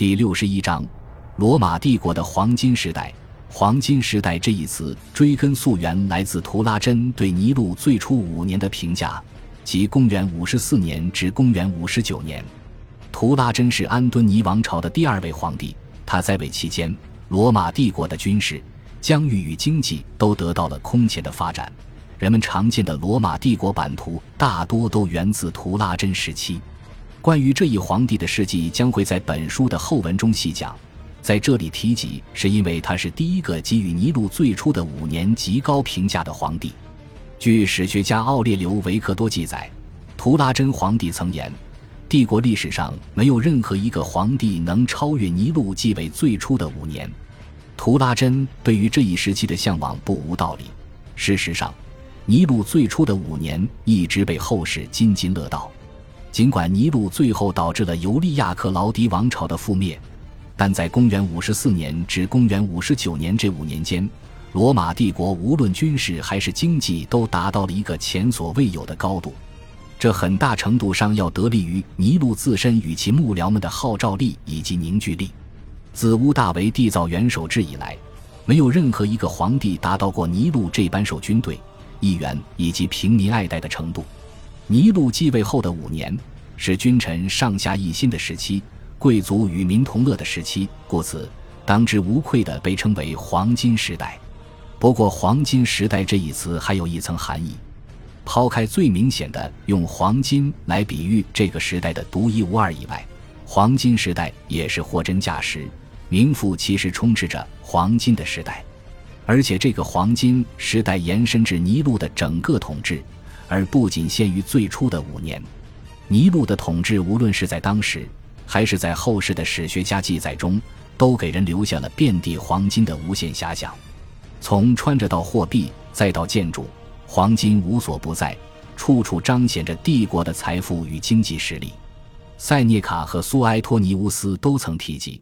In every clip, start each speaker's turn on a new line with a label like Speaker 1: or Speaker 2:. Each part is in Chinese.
Speaker 1: 第六十一章，罗马帝国的黄金时代。黄金时代这一词追根溯源，来自图拉真对尼禄最初五年的评价，即公元五十四年至公元五十九年。图拉真是安敦尼王朝的第二位皇帝，他在位期间，罗马帝国的军事、疆域与经济都得到了空前的发展。人们常见的罗马帝国版图大多都源自图拉真时期。关于这一皇帝的事迹，将会在本书的后文中细讲。在这里提及，是因为他是第一个给予尼禄最初的五年极高评价的皇帝。据史学家奥列留维克多记载，图拉真皇帝曾言：“帝国历史上没有任何一个皇帝能超越尼禄继位最初的五年。”图拉真对于这一时期的向往不无道理。事实上，尼禄最初的五年一直被后世津津乐道。尽管尼禄最后导致了尤利亚克劳迪王朝的覆灭。但在公元五十四年至公元五十九年这五年间，罗马帝国无论军事还是经济都达到了一个前所未有的高度。这很大程度上要得力于尼禄自身与其幕僚们的号召力以及凝聚力。自乌大维缔造元首制以来，没有任何一个皇帝达到过尼禄这般受军队、议员以及平民爱戴的程度。尼禄继位后的五年是君臣上下一心的时期。贵族与民同乐的时期，故此当之无愧地被称为黄金时代。不过，“黄金时代”这一词还有一层含义。抛开最明显的用黄金来比喻这个时代的独一无二以外，黄金时代也是货真价实、名副其实充斥着黄金的时代。而且，这个黄金时代延伸至尼禄的整个统治，而不仅限于最初的五年。尼禄的统治，无论是在当时，还是在后世的史学家记载中，都给人留下了遍地黄金的无限遐想。从穿着到货币，再到建筑，黄金无所不在，处处彰显着帝国的财富与经济实力。塞涅卡和苏埃托尼乌斯都曾提及，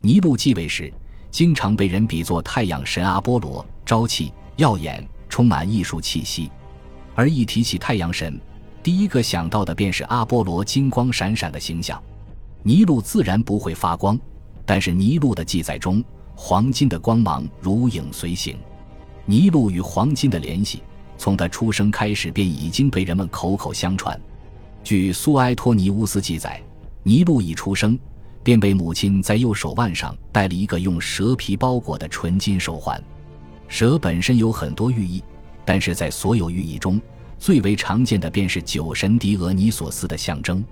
Speaker 1: 尼禄继位时，经常被人比作太阳神阿波罗，朝气耀眼，充满艺术气息。而一提起太阳神，第一个想到的便是阿波罗金光闪闪的形象。尼禄自然不会发光，但是尼禄的记载中，黄金的光芒如影随形。尼禄与黄金的联系，从他出生开始便已经被人们口口相传。据苏埃托尼乌斯记载，尼禄一出生便被母亲在右手腕上戴了一个用蛇皮包裹的纯金手环。蛇本身有很多寓意，但是在所有寓意中，最为常见的便是酒神狄俄尼索斯的象征。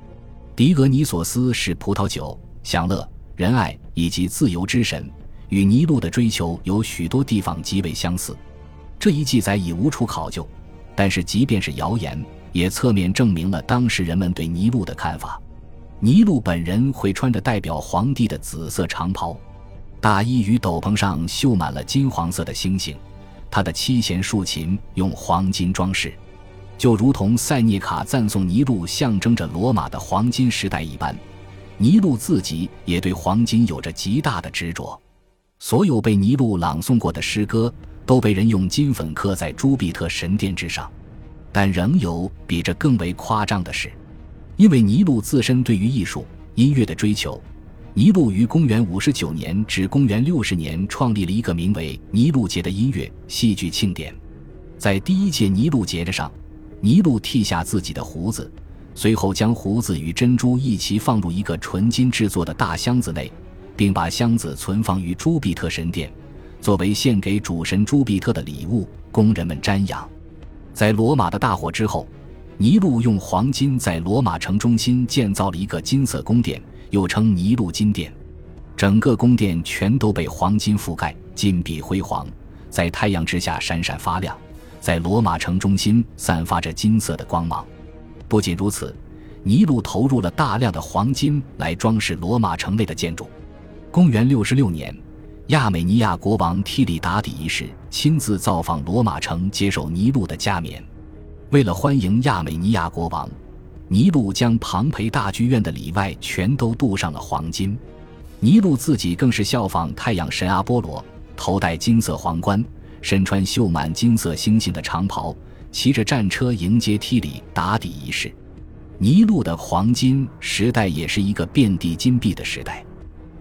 Speaker 1: 狄俄尼索斯是葡萄酒、享乐、仁爱以及自由之神，与尼禄的追求有许多地方极为相似。这一记载已无处考究，但是即便是谣言，也侧面证明了当时人们对尼禄的看法。尼禄本人会穿着代表皇帝的紫色长袍，大衣与斗篷上绣满了金黄色的星星，他的七弦竖琴用黄金装饰。就如同塞涅卡赞颂尼禄象征着罗马的黄金时代一般，尼禄自己也对黄金有着极大的执着。所有被尼禄朗诵过的诗歌都被人用金粉刻在朱庇特神殿之上。但仍有比这更为夸张的事，因为尼禄自身对于艺术、音乐的追求，尼禄于公元五十九年至公元六十年创立了一个名为尼禄节的音乐戏剧庆典。在第一届尼禄节的上。尼禄剃下自己的胡子，随后将胡子与珍珠一起放入一个纯金制作的大箱子内，并把箱子存放于朱庇特神殿，作为献给主神朱庇特的礼物，供人们瞻仰。在罗马的大火之后，尼禄用黄金在罗马城中心建造了一个金色宫殿，又称尼禄金殿。整个宫殿全都被黄金覆盖，金碧辉煌，在太阳之下闪闪发亮。在罗马城中心散发着金色的光芒。不仅如此，尼禄投入了大量的黄金来装饰罗马城内的建筑。公元六十六年，亚美尼亚国王提里达底一世亲自造访罗马城，接受尼禄的加冕。为了欢迎亚美尼亚国王，尼禄将庞培大剧院的里外全都镀上了黄金。尼禄自己更是效仿太阳神阿波罗，头戴金色皇冠。身穿绣满金色星星的长袍，骑着战车迎接提里打底仪式。尼禄的黄金时代也是一个遍地金币的时代。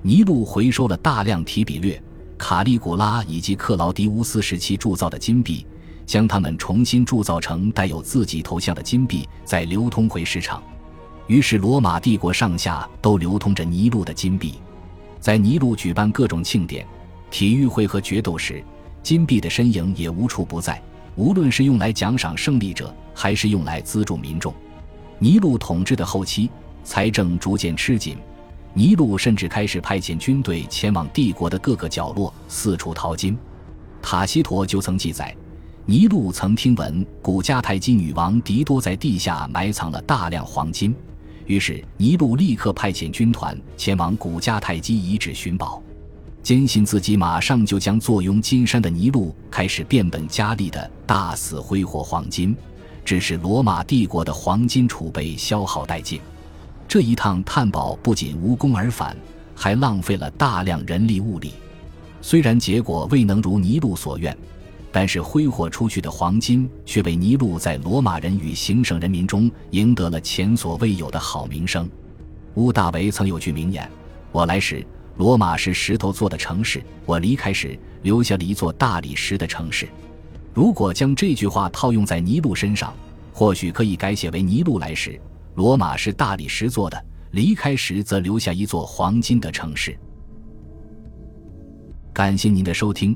Speaker 1: 尼禄回收了大量提比略、卡利古拉以及克劳迪乌斯时期铸造的金币，将它们重新铸造成带有自己头像的金币，再流通回市场。于是，罗马帝国上下都流通着尼禄的金币。在尼禄举办各种庆典、体育会和决斗时，金币的身影也无处不在。无论是用来奖赏胜利者，还是用来资助民众，尼禄统治的后期，财政逐渐吃紧。尼禄甚至开始派遣军队前往帝国的各个角落，四处淘金。塔西佗就曾记载，尼禄曾听闻古迦太基女王狄多在地下埋藏了大量黄金。于是，尼禄立刻派遣军团前往古迦太基遗址寻宝，坚信自己马上就将坐拥金山的尼禄开始变本加厉的大肆挥霍黄金，致使罗马帝国的黄金储备消耗殆尽。这一趟探宝不仅无功而返，还浪费了大量人力物力。虽然结果未能如尼禄所愿。但是挥霍出去的黄金却为尼禄在罗马人与行省人民中赢得了前所未有的好名声。乌大维曾有句名言：“我来时，罗马是石头做的城市；我离开时，留下了一座大理石的城市。”如果将这句话套用在尼禄身上，或许可以改写为：“尼禄来时，罗马是大理石做的；离开时，则留下一座黄金的城市。”感谢您的收听。